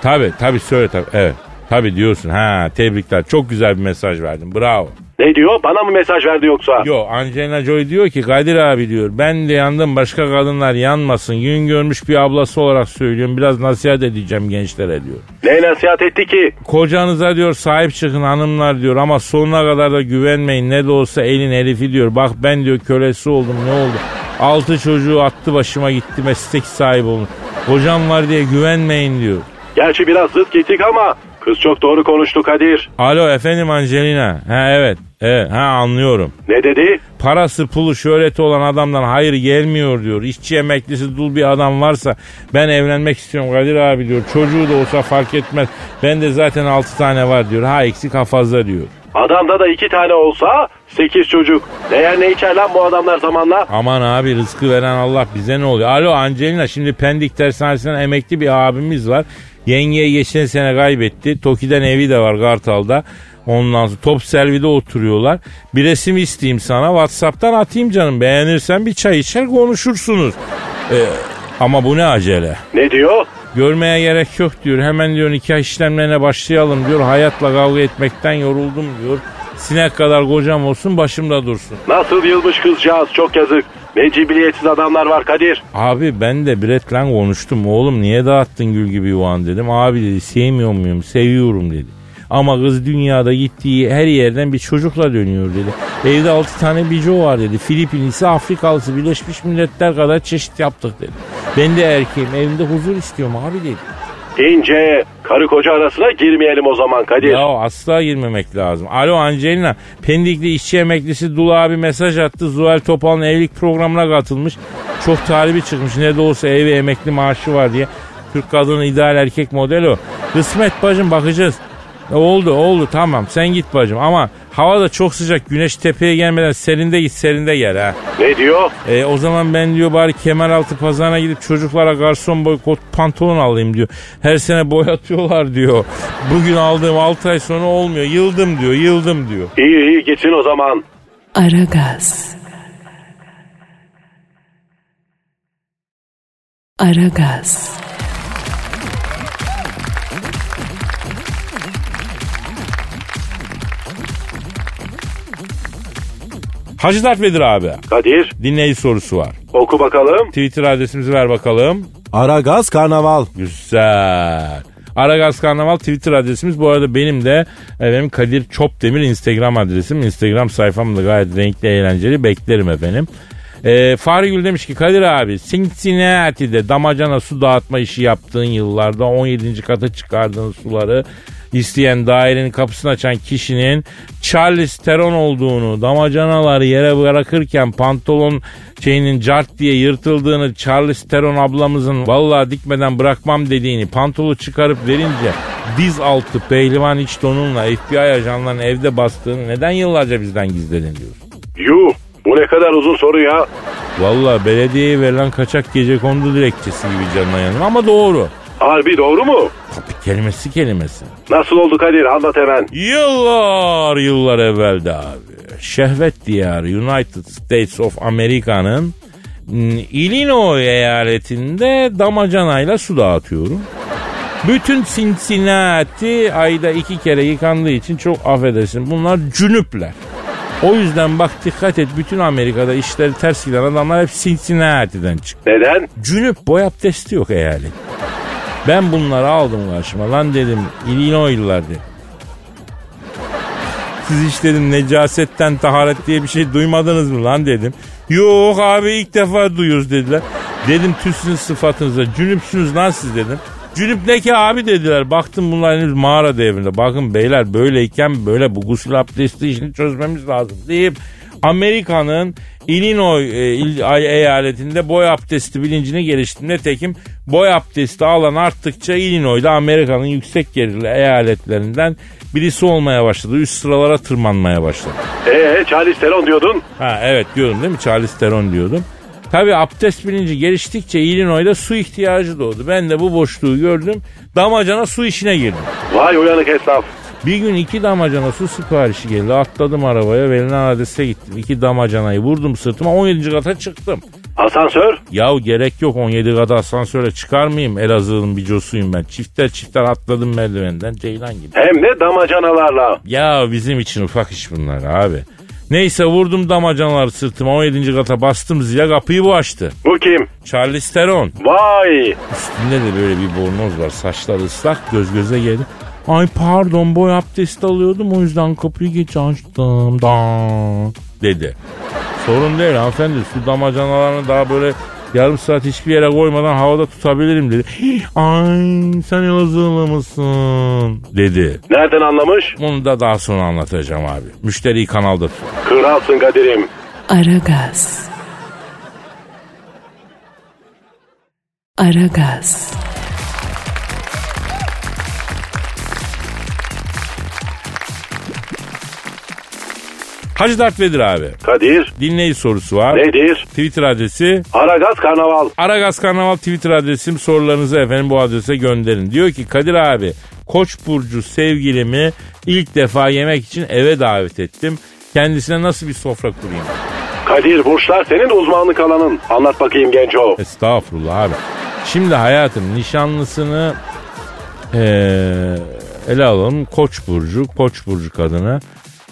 Speaker 3: Tabi tabi söyle tabi. Evet. Tabi diyorsun. Ha tebrikler. Çok güzel bir mesaj verdin. Bravo.
Speaker 1: Ne diyor? Bana mı mesaj verdi yoksa?
Speaker 3: Yo Angelina Joy diyor ki Kadir abi diyor ben de yandım başka kadınlar yanmasın. Gün görmüş bir ablası olarak söylüyorum. Biraz nasihat edeceğim gençlere diyor.
Speaker 1: Ne nasihat etti ki?
Speaker 3: Kocanıza diyor sahip çıkın hanımlar diyor ama sonuna kadar da güvenmeyin ne de olsa elin herifi diyor. Bak ben diyor kölesi oldum ne oldu? Altı çocuğu attı başıma gitti meslek sahibi olun. Kocam var diye güvenmeyin diyor.
Speaker 1: Gerçi biraz zıt gittik ama kız çok doğru konuştu Kadir.
Speaker 3: Alo efendim Angelina. Ha evet. Evet ha anlıyorum.
Speaker 1: Ne dedi?
Speaker 3: Parası pulu şöhreti olan adamdan hayır gelmiyor diyor. İşçi emeklisi dul bir adam varsa ben evlenmek istiyorum Kadir abi diyor. Çocuğu da olsa fark etmez. Ben de zaten altı tane var diyor. Ha eksik ha fazla diyor.
Speaker 1: Adamda da iki tane olsa sekiz çocuk. Ne yer ne içer lan bu adamlar zamanla?
Speaker 3: Aman abi rızkı veren Allah bize ne oluyor? Alo Angelina şimdi Pendik Tersanesi'nden emekli bir abimiz var. Yengeye geçen sene kaybetti. Toki'den evi de var Kartal'da. Ondan sonra top servide oturuyorlar. Bir resim isteyeyim sana. Whatsapp'tan atayım canım. Beğenirsen bir çay içer konuşursunuz. Ee, ama bu ne acele?
Speaker 1: Ne diyor?
Speaker 3: Görmeye gerek yok diyor. Hemen diyor nikah işlemlerine başlayalım diyor. Hayatla kavga etmekten yoruldum diyor. Sinek kadar kocam olsun başımda dursun.
Speaker 1: Nasıl yılmış kızcağız çok yazık. Ne cibiliyetsiz adamlar var Kadir.
Speaker 3: Abi ben de Brett'le konuştum. Oğlum niye dağıttın gül gibi yuvan dedim. Abi dedi sevmiyor muyum? Seviyorum dedi. Ama kız dünyada gittiği her yerden bir çocukla dönüyor dedi. Evde altı tane bico var dedi. Filipinlisi, Afrikalısı, Birleşmiş Milletler kadar çeşit yaptık dedi. Ben de erkeğim evimde huzur istiyorum abi dedi.
Speaker 1: İnce karı koca arasına girmeyelim o zaman Kadir.
Speaker 3: Ya asla girmemek lazım. Alo Angelina. Pendikli işçi emeklisi Dul abi mesaj attı. Zuhal Topal'ın evlilik programına katılmış. Çok talibi çıkmış. Ne de olsa evi emekli maaşı var diye. Türk kadını ideal erkek modeli o. Kısmet bacım bakacağız. E, Oldu oldu tamam sen git bacım ama hava da çok sıcak güneş tepeye gelmeden serinde git serinde gel ha.
Speaker 1: Ne diyor?
Speaker 3: E, o zaman ben diyor bari Kemeraltı pazarına gidip çocuklara garson boy kot pantolon alayım diyor. Her sene boyatıyorlar diyor. Bugün aldığım 6 ay sonra olmuyor. Yıldım diyor yıldım diyor.
Speaker 1: İyi iyi gitsin o zaman.
Speaker 2: Aragaz. Aragaz.
Speaker 3: Hacı Dert Vedir abi.
Speaker 1: Kadir
Speaker 3: Dinleyici sorusu var.
Speaker 1: oku bakalım.
Speaker 3: Twitter adresimizi ver bakalım.
Speaker 4: Aragaz Karnaval.
Speaker 3: Güzel. Aragaz Karnaval Twitter adresimiz. Bu arada benim de efendim Kadir Çopdemir Instagram adresim. Instagram sayfam da gayet renkli eğlenceli. Beklerim efendim. Ee, Fahri Gül demiş ki Kadir abi Cincinnati'de damacana su dağıtma işi yaptığın yıllarda 17. kata çıkardığın suları isteyen dairenin kapısını açan kişinin Charles Theron olduğunu, damacanaları yere bırakırken pantolon şeyinin cart diye yırtıldığını, Charles Theron ablamızın vallahi dikmeden bırakmam dediğini, pantolu çıkarıp verince diz altı pehlivan iç donunla FBI ajanlarının evde bastığını neden yıllarca bizden gizledin diyorsun.
Speaker 1: Yuh bu ne kadar uzun soru ya.
Speaker 3: Vallahi belediyeye verilen kaçak gece kondu dilekçesi gibi canına yanım ama doğru.
Speaker 1: Harbi doğru mu?
Speaker 3: Tabii kelimesi kelimesi.
Speaker 1: Nasıl oldu Kadir anlat hemen.
Speaker 3: Yıllar yıllar evvelde abi. Şehvet diyarı United States of America'nın mm, Illinois eyaletinde damacanayla su dağıtıyorum. Bütün Cincinnati ayda iki kere yıkandığı için çok affedersin bunlar cünüpler. O yüzden bak dikkat et bütün Amerika'da işleri ters giden adamlar hep Cincinnati'den çıktı.
Speaker 1: Neden?
Speaker 3: Cünüp boy abdesti yok eyalet. Ben bunları aldım karşıma. Lan dedim Illinois'lular dedim. Siz hiç dedim necasetten taharet diye bir şey duymadınız mı lan dedim. Yok abi ilk defa duyuyoruz dediler. Dedim tüsünüz sıfatınıza cünüpsünüz lan siz dedim. Cünüp ne ki abi dediler. Baktım bunlar henüz mağara devrinde. Bakın beyler böyleyken böyle bu gusül abdesti işini çözmemiz lazım deyip Amerika'nın Illinois e, il- eyaletinde boy abdesti bilincini geliştirdim. Nitekim boy abdesti alan arttıkça Illinois'da Amerika'nın yüksek gelirli eyaletlerinden birisi olmaya başladı. Üst sıralara tırmanmaya başladı.
Speaker 1: Ee Charles Theron diyordun.
Speaker 3: Ha evet diyordum değil mi? Charles Theron diyordum. Tabi abdest bilinci geliştikçe Illinois'da su ihtiyacı doğdu. Ben de bu boşluğu gördüm. Damacana su işine girdim.
Speaker 1: Vay uyanık esnaf.
Speaker 3: Bir gün iki damacana su siparişi geldi. Atladım arabaya verilen adrese gittim. İki damacanayı vurdum sırtıma 17. kata çıktım.
Speaker 1: Asansör.
Speaker 3: Yahu gerek yok 17 kata asansöre çıkar mıyım? Elazığ'ın bir cosuyum ben. Çifter çifter atladım merdivenden Ceylan gibi.
Speaker 1: Hem de damacanalarla.
Speaker 3: Ya bizim için ufak iş bunlar abi. Neyse vurdum damacanaları sırtıma 17. kata bastım zile kapıyı bu açtı.
Speaker 1: Bu kim?
Speaker 3: Charles Theron.
Speaker 1: Vay.
Speaker 3: Üstünde de böyle bir bornoz var. Saçları ıslak göz göze geldi. Ay pardon boy abdesti alıyordum o yüzden kapıyı geç açtım. Da dedi. Sorun değil hanımefendi su damacanalarını daha böyle yarım saat hiçbir yere koymadan havada tutabilirim dedi. Ay sen Elazığlı mısın dedi.
Speaker 1: Nereden anlamış?
Speaker 3: Onu da daha sonra anlatacağım abi. Müşteriyi kanalda tut.
Speaker 1: Kralsın Kadir'im.
Speaker 2: Aragaz. Aragaz.
Speaker 3: Hacı Dert Vedir abi.
Speaker 1: Kadir.
Speaker 3: Dinleyici sorusu var.
Speaker 1: Nedir?
Speaker 3: Twitter adresi
Speaker 1: Aragaz Karnaval.
Speaker 3: Aragaz Karnaval Twitter adresim sorularınızı efendim bu adrese gönderin. Diyor ki Kadir abi Koç burcu sevgilimi ilk defa yemek için eve davet ettim. Kendisine nasıl bir sofra kurayım?
Speaker 1: Kadir burçlar senin uzmanlık alanın. Anlat bakayım genco.
Speaker 3: Estağfurullah abi. Şimdi hayatım nişanlısını eee, ele alalım. Koç burcu, Koç burcu kadını.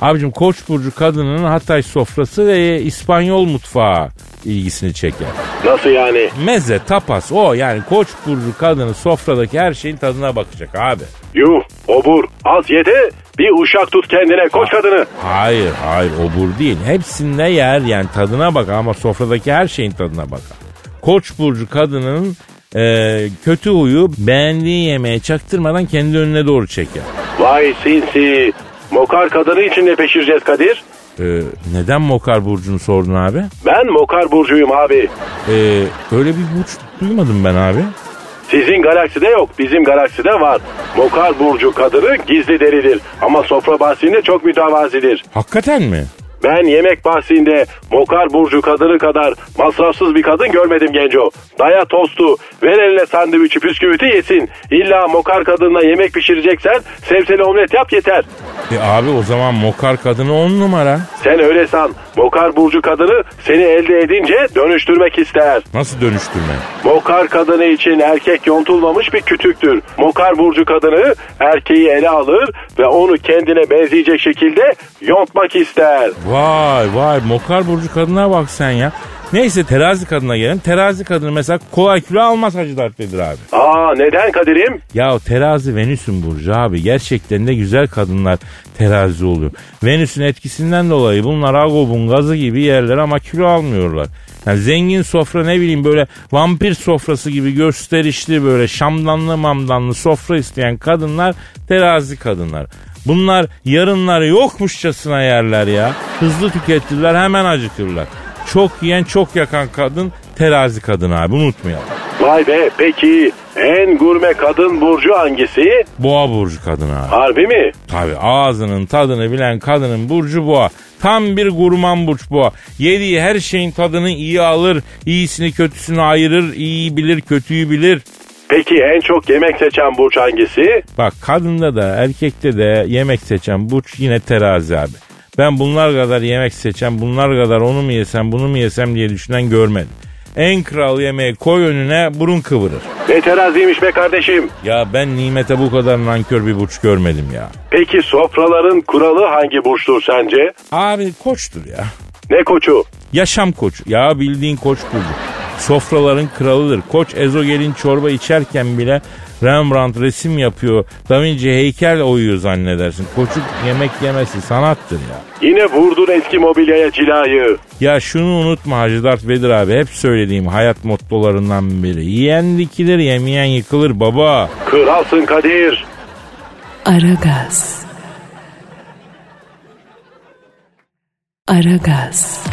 Speaker 3: Abicim Koç burcu kadının Hatay sofrası ve İspanyol mutfağı ilgisini çeker.
Speaker 1: Nasıl yani?
Speaker 3: Meze, tapas o yani Koç burcu kadını sofradaki her şeyin tadına bakacak abi.
Speaker 1: Yuh, obur, az yedi, bir uşak tut kendine koç kadını.
Speaker 3: Hayır hayır obur değil. Hepsinde yer yani tadına bak ama sofradaki her şeyin tadına bakar. Koç burcu kadının e, kötü huyu beğendiği yemeğe çaktırmadan kendi önüne doğru çeker.
Speaker 1: Vay sinsi. Mokar kadını için ne peşireceğiz Kadir?
Speaker 3: E, neden Mokar burcunu sordun abi?
Speaker 1: Ben Mokar burcuyum abi.
Speaker 3: E, öyle bir burç duymadım ben abi.
Speaker 1: Sizin galakside yok, bizim galakside var. Mokar burcu kadını gizli deridir ama sofra bahsinde çok mütevazidir.
Speaker 3: Hakikaten mi?
Speaker 1: Ben yemek bahsinde Mokar burcu kadını kadar masrafsız bir kadın görmedim genco. Daya tostu, ver eline sandviçi püsküviti yesin. İlla Mokar kadınla yemek pişireceksen sebzeli omlet yap yeter.
Speaker 3: E abi o zaman Mokar kadını on numara.
Speaker 1: Sen öyle san. Mokar burcu kadını seni elde edince dönüştürmek ister.
Speaker 3: Nasıl dönüştürme?
Speaker 1: Mokar kadını için erkek yontulmamış bir kütüktür. Mokar burcu kadını erkeği ele alır ve onu kendine benzeyecek şekilde yontmak ister.
Speaker 3: Vay vay Mokar burcu kadına bak sen ya. Neyse terazi kadına gelelim. Terazi kadını mesela kolay kilo almaz Hacı Dert Vedir abi.
Speaker 1: Aa neden Kadir'im?
Speaker 3: Ya terazi Venüs'ün burcu abi. Gerçekten de güzel kadınlar terazi oluyor. Venüs'ün etkisinden dolayı bunlar agobun gazı gibi yerler ama kilo almıyorlar. Yani zengin sofra ne bileyim böyle vampir sofrası gibi gösterişli böyle şamdanlı mamdanlı sofra isteyen kadınlar terazi kadınlar. Bunlar yarınları yokmuşçasına yerler ya. Hızlı tüketirler hemen acıkırlar. Çok yiyen çok yakan kadın terazi kadın abi unutmayalım.
Speaker 1: Vay be peki en gurme kadın burcu hangisi?
Speaker 3: Boğa burcu kadın abi.
Speaker 1: Harbi mi?
Speaker 3: Tabi ağzının tadını bilen kadının burcu boğa. Tam bir gurman burç boğa. Yediği her şeyin tadını iyi alır. iyisini kötüsünü ayırır. İyiyi bilir kötüyü bilir.
Speaker 1: Peki en çok yemek seçen burç hangisi?
Speaker 3: Bak kadında da erkekte de yemek seçen burç yine terazi abi. Ben bunlar kadar yemek seçen bunlar kadar onu mu yesem bunu mu yesem diye düşünen görmedim. En kral yemeği koy önüne burun kıvırır.
Speaker 1: Ne teraziymiş be kardeşim.
Speaker 3: Ya ben nimete bu kadar nankör bir burç görmedim ya.
Speaker 1: Peki sofraların kuralı hangi burçtur sence?
Speaker 3: Abi koçtur ya.
Speaker 1: Ne koçu?
Speaker 3: Yaşam koçu. Ya bildiğin koç burcu. Sofraların kralıdır. Koç ezogelin çorba içerken bile Rembrandt resim yapıyor. Da Vinci heykel oyuyor zannedersin. Koçuk yemek yemesi sanattır ya.
Speaker 1: Yine vurdun eski mobilyaya cilayı.
Speaker 3: Ya şunu unutma Hacı Dert Vedir abi. Hep söylediğim hayat mottolarından biri. Yiyen dikilir yemeyen yıkılır baba.
Speaker 1: Kralsın Kadir.
Speaker 2: Aragaz. Aragaz.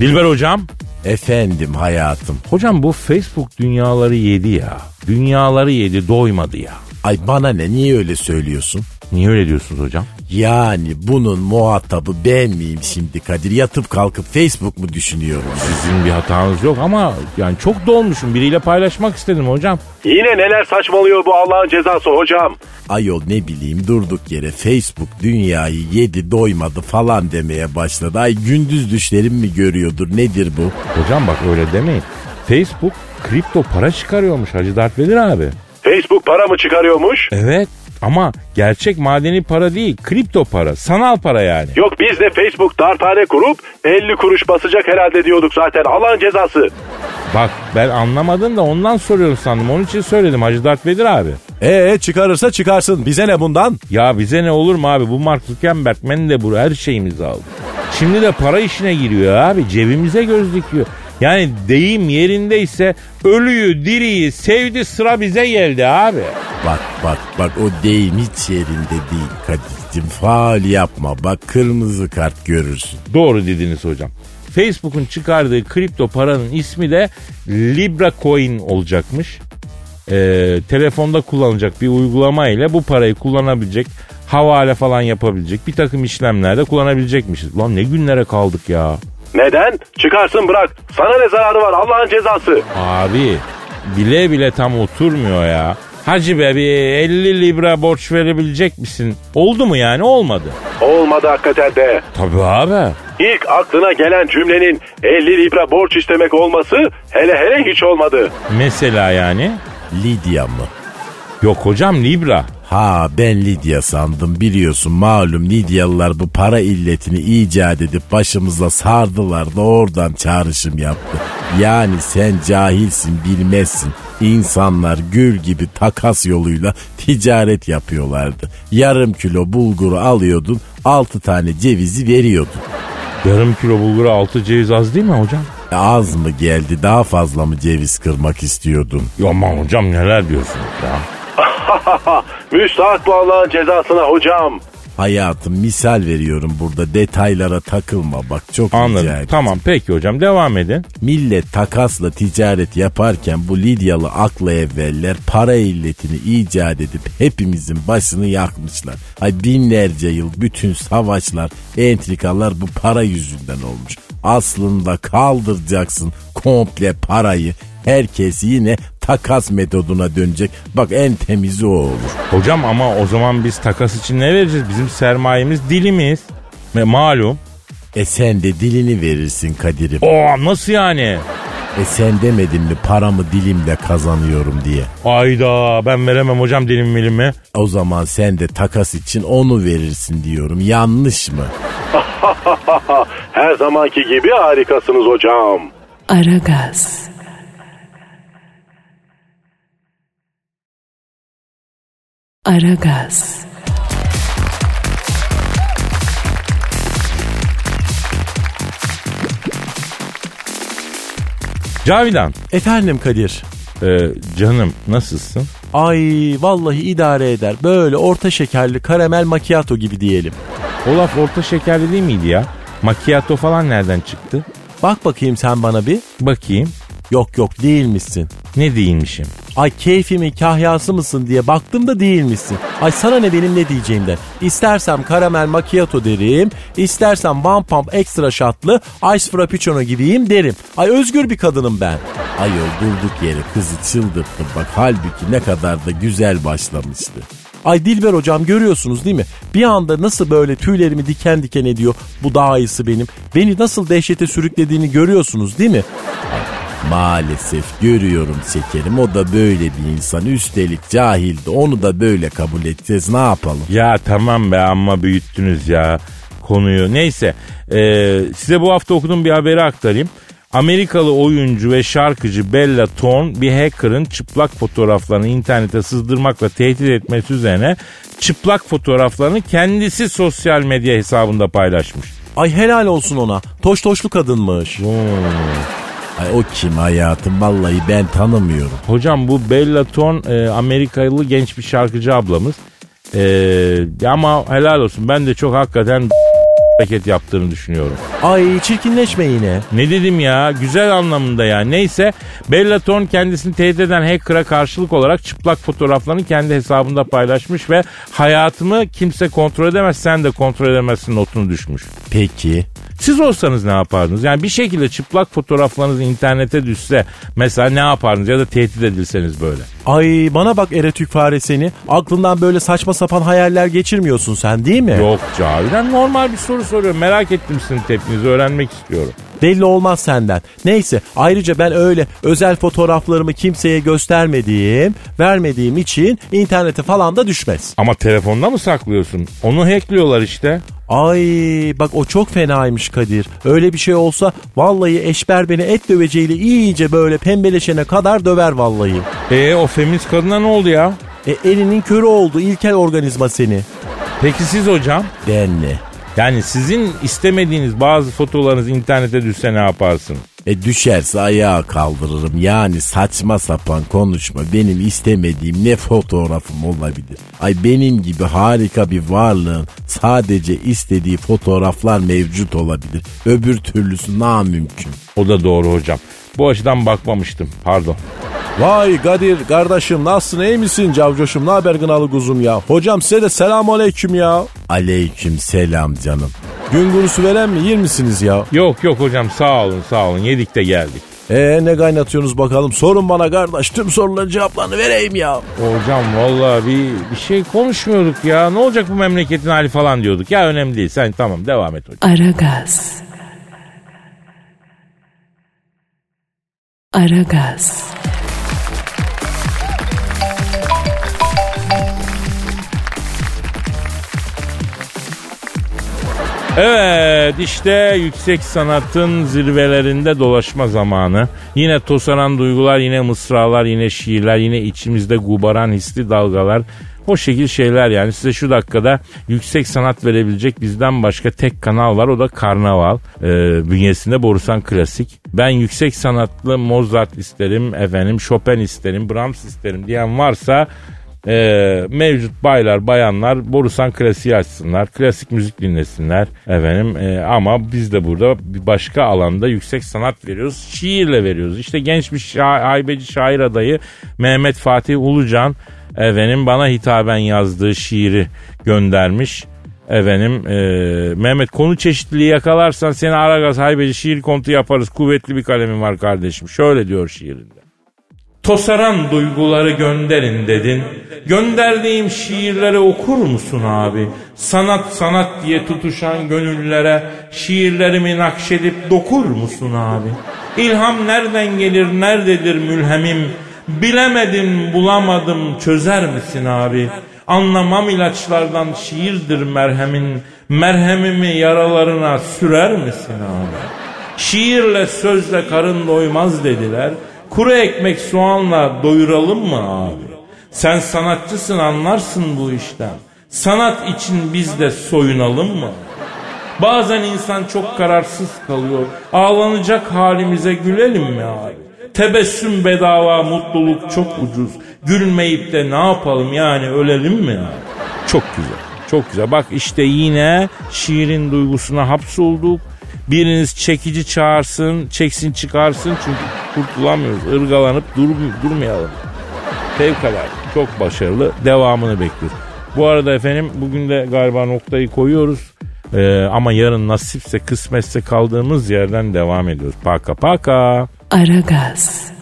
Speaker 3: Dilber hocam.
Speaker 4: Efendim hayatım.
Speaker 3: Hocam bu Facebook dünyaları yedi ya. Dünyaları yedi doymadı ya.
Speaker 4: Ay bana ne niye öyle söylüyorsun?
Speaker 3: Niye öyle diyorsunuz hocam?
Speaker 4: Yani bunun muhatabı ben miyim şimdi Kadir? Yatıp kalkıp Facebook mu düşünüyorum?
Speaker 3: Sizin bir hatanız yok ama yani çok dolmuşum. Biriyle paylaşmak istedim hocam.
Speaker 1: Yine neler saçmalıyor bu Allah'ın cezası hocam.
Speaker 4: Ayol ne bileyim durduk yere Facebook dünyayı yedi doymadı falan demeye başladı. Ay gündüz düşlerim mi görüyordur nedir bu?
Speaker 3: Hocam bak öyle demeyin. Facebook kripto para çıkarıyormuş Hacı Dert Vedir abi.
Speaker 1: Facebook para mı çıkarıyormuş?
Speaker 3: Evet ama gerçek madeni para değil kripto para sanal para yani.
Speaker 1: Yok biz de Facebook dartane kurup 50 kuruş basacak herhalde diyorduk zaten Allah'ın cezası.
Speaker 3: Bak ben anlamadım da ondan soruyorum sandım onun için söyledim Hacı Dert Vedir abi.
Speaker 4: Ee çıkarırsa çıkarsın bize ne bundan?
Speaker 3: Ya bize ne olur mu abi bu Mark Zuckerberg Mendebur her şeyimizi aldı. Şimdi de para işine giriyor abi cebimize göz dikiyor. Yani deyim yerindeyse ölüyü diriyi sevdi sıra bize geldi abi.
Speaker 4: Bak bak bak o deyim hiç yerinde değil Kadir'cim faal yapma bak kırmızı kart görürsün.
Speaker 3: Doğru dediniz hocam. Facebook'un çıkardığı kripto paranın ismi de Libra Coin olacakmış. Ee, telefonda kullanılacak bir uygulama ile bu parayı kullanabilecek, havale falan yapabilecek, bir takım işlemlerde kullanabilecekmişiz. Lan ne günlere kaldık ya.
Speaker 1: Neden? Çıkarsın bırak. Sana ne zararı var Allah'ın cezası.
Speaker 3: Abi bile bile tam oturmuyor ya. Hacı be bir 50 libra borç verebilecek misin? Oldu mu yani olmadı.
Speaker 1: Olmadı hakikaten de.
Speaker 3: Tabii abi.
Speaker 1: İlk aklına gelen cümlenin 50 libra borç istemek olması hele hele hiç olmadı.
Speaker 3: Mesela yani.
Speaker 4: Lidya mı?
Speaker 3: Yok hocam libra.
Speaker 4: Ha ben Lidya sandım biliyorsun malum Lidyalılar bu para illetini icat edip başımıza sardılar da oradan çağrışım yaptı. Yani sen cahilsin bilmezsin. İnsanlar gül gibi takas yoluyla ticaret yapıyorlardı. Yarım kilo bulguru alıyordun, altı tane cevizi veriyordun.
Speaker 3: Yarım kilo bulgura altı ceviz az değil mi hocam?
Speaker 4: E, Az mı geldi daha fazla mı ceviz kırmak istiyordun?
Speaker 3: Ya aman hocam neler diyorsunuz ya?
Speaker 1: Müstahak bu Allah'ın cezasına hocam.
Speaker 4: Hayatım misal veriyorum burada detaylara takılma bak çok rica
Speaker 3: Anladım.
Speaker 4: ederim.
Speaker 3: Tamam peki hocam devam edin.
Speaker 4: Millet takasla ticaret yaparken bu Lidyalı akla evveller para illetini icat edip hepimizin başını yakmışlar. Ay binlerce yıl bütün savaşlar, entrikalar bu para yüzünden olmuş. Aslında kaldıracaksın komple parayı. Herkes yine takas metoduna dönecek. Bak en temizi o olur.
Speaker 3: Hocam ama o zaman biz takas için ne vereceğiz? Bizim sermayemiz dilimiz. Ve malum.
Speaker 4: E sen de dilini verirsin Kadir'im.
Speaker 3: Oo nasıl yani?
Speaker 4: E sen demedin mi paramı dilimle kazanıyorum diye.
Speaker 3: Ayda ben veremem hocam dilim milimi.
Speaker 4: O zaman sen de takas için onu verirsin diyorum. Yanlış mı?
Speaker 1: Her zamanki gibi harikasınız hocam.
Speaker 2: Aragaz. Aragaz.
Speaker 3: Cavidan.
Speaker 4: Efendim Kadir.
Speaker 3: e, canım nasılsın?
Speaker 4: Ay vallahi idare eder. Böyle orta şekerli karamel macchiato gibi diyelim.
Speaker 3: O laf orta şekerli değil miydi ya? Macchiato falan nereden çıktı?
Speaker 4: Bak bakayım sen bana bir.
Speaker 3: Bakayım.
Speaker 4: Yok yok değilmişsin.
Speaker 3: Ne değilmişim?
Speaker 4: Ay keyfimin kahyası mısın diye baktım da değilmişsin. Ay sana ne benim ne diyeceğimden. İstersem karamel macchiato derim. istersem one pump extra shotlı ice frappuccino gibiyim derim. Ay özgür bir kadınım ben. Ayol durduk yere kızı çıldırttım bak halbuki ne kadar da güzel başlamıştı. Ay Dilber hocam görüyorsunuz değil mi? Bir anda nasıl böyle tüylerimi diken diken ediyor. Bu daha iyisi benim. Beni nasıl dehşete sürüklediğini görüyorsunuz değil mi? Maalesef görüyorum şekerim o da böyle bir insan üstelik cahildi onu da böyle kabul edeceğiz ne yapalım?
Speaker 3: Ya tamam be amma büyüttünüz ya. konuyu. Neyse e, size bu hafta okuduğum bir haberi aktarayım. Amerikalı oyuncu ve şarkıcı Bella Thorne bir hacker'ın çıplak fotoğraflarını internete sızdırmakla tehdit etmesi üzerine çıplak fotoğraflarını kendisi sosyal medya hesabında paylaşmış.
Speaker 4: Ay helal olsun ona. Toş toşlu kadınmış. Ay o kim hayatım vallahi ben tanımıyorum.
Speaker 3: Hocam bu Bella Thorne e, Amerikalı genç bir şarkıcı ablamız. E, ama helal olsun ben de çok hakikaten hareket yaptığını düşünüyorum.
Speaker 4: Ay çirkinleşme yine.
Speaker 3: Ne dedim ya güzel anlamında ya. Neyse Bella Thorne kendisini tehdit eden hacker'a karşılık olarak çıplak fotoğraflarını kendi hesabında paylaşmış ve hayatımı kimse kontrol edemez sen de kontrol edemezsin notunu düşmüş.
Speaker 4: Peki.
Speaker 3: Siz olsanız ne yapardınız? Yani bir şekilde çıplak fotoğraflarınız internete düşse mesela ne yapardınız ya da tehdit edilseniz böyle.
Speaker 4: Ay bana bak eretük fare seni. Aklından böyle saçma sapan hayaller geçirmiyorsun sen değil mi?
Speaker 3: Yok Cavidan normal bir soru soruyorum. Merak ettim sizin tepkinizi öğrenmek istiyorum.
Speaker 4: Belli olmaz senden. Neyse ayrıca ben öyle özel fotoğraflarımı kimseye göstermediğim, vermediğim için internete falan da düşmez.
Speaker 3: Ama telefonda mı saklıyorsun? Onu hackliyorlar işte.
Speaker 4: Ay bak o çok fenaymış Kadir. Öyle bir şey olsa vallahi eşber beni et döveceğiyle iyice böyle pembeleşene kadar döver vallahi.
Speaker 3: E o feminist kadına ne oldu ya?
Speaker 4: E elinin körü oldu ilkel organizma seni.
Speaker 3: Peki siz hocam?
Speaker 4: Ben?
Speaker 3: Yani sizin istemediğiniz bazı fotolarınız internete düşse ne yaparsın?
Speaker 4: E düşerse ayağa kaldırırım. Yani saçma sapan konuşma. Benim istemediğim ne fotoğrafım olabilir? Ay benim gibi harika bir varlığın sadece istediği fotoğraflar mevcut olabilir. Öbür türlüsü namümkün.
Speaker 3: O da doğru hocam. Bu açıdan bakmamıştım. Pardon.
Speaker 4: Vay Kadir kardeşim nasılsın iyi misin cavcoşum ne haber gınalı kuzum ya. Hocam size de selamun aleyküm ya. Aleyküm selam canım. Gün gurusu veren mi yer misiniz ya?
Speaker 3: Yok yok hocam sağ olun sağ olun yedik de geldik.
Speaker 4: Ee ne kaynatıyorsunuz bakalım sorun bana kardeş tüm soruların cevaplarını vereyim ya.
Speaker 3: Hocam valla bir, bir şey konuşmuyorduk ya. Ne olacak bu memleketin hali falan diyorduk. Ya önemli değil sen tamam devam et hocam.
Speaker 2: Aragaz. Aragaz.
Speaker 3: Evet işte yüksek sanatın zirvelerinde dolaşma zamanı. Yine tosaran duygular, yine mısralar, yine şiirler, yine içimizde gubaran hisli dalgalar. O şekil şeyler yani size şu dakikada yüksek sanat verebilecek bizden başka tek kanal var o da Karnaval. Ee, bünyesinde Borusan Klasik. Ben yüksek sanatlı Mozart isterim efendim Chopin isterim Brahms isterim diyen varsa e, mevcut baylar bayanlar Borusan klasiği açsınlar. Klasik müzik dinlesinler efendim. E, ama biz de burada bir başka alanda yüksek sanat veriyoruz. Şiirle veriyoruz. İşte genç bir şa- haybeci şair adayı Mehmet Fatih Ulucan efendim bana hitaben yazdığı şiiri göndermiş. Efendim e, Mehmet konu çeşitliliği yakalarsan seni Aragaz haybeci şiir kontu yaparız. Kuvvetli bir kalemim var kardeşim. Şöyle diyor şiirinde. Tosaran duyguları gönderin dedin. Gönderdiğim şiirleri okur musun abi? Sanat sanat diye tutuşan gönüllere şiirlerimi nakşedip dokur musun abi? İlham nereden gelir nerededir mülhemim? Bilemedim bulamadım çözer misin abi? Anlamam ilaçlardan şiirdir merhemin. Merhemimi yaralarına sürer misin abi? Şiirle sözle karın doymaz dediler. Kuru ekmek soğanla doyuralım mı abi? Sen sanatçısın anlarsın bu işten. Sanat için biz de soyunalım mı? Bazen insan çok kararsız kalıyor. Ağlanacak halimize gülelim mi abi? Tebessüm bedava, mutluluk çok ucuz. Gülmeyip de ne yapalım yani ölelim mi? Çok güzel, çok güzel. Bak işte yine şiirin duygusuna hapsolduk. Biriniz çekici çağırsın, çeksin çıkarsın çünkü kurtulamıyoruz. Irgalanıp dur, durmayalım. Fevkalade. Çok başarılı. Devamını bekliyoruz. Bu arada efendim bugün de galiba noktayı koyuyoruz. Ee, ama yarın nasipse kısmetse kaldığımız yerden devam ediyoruz. Paka paka.
Speaker 2: Aragaz.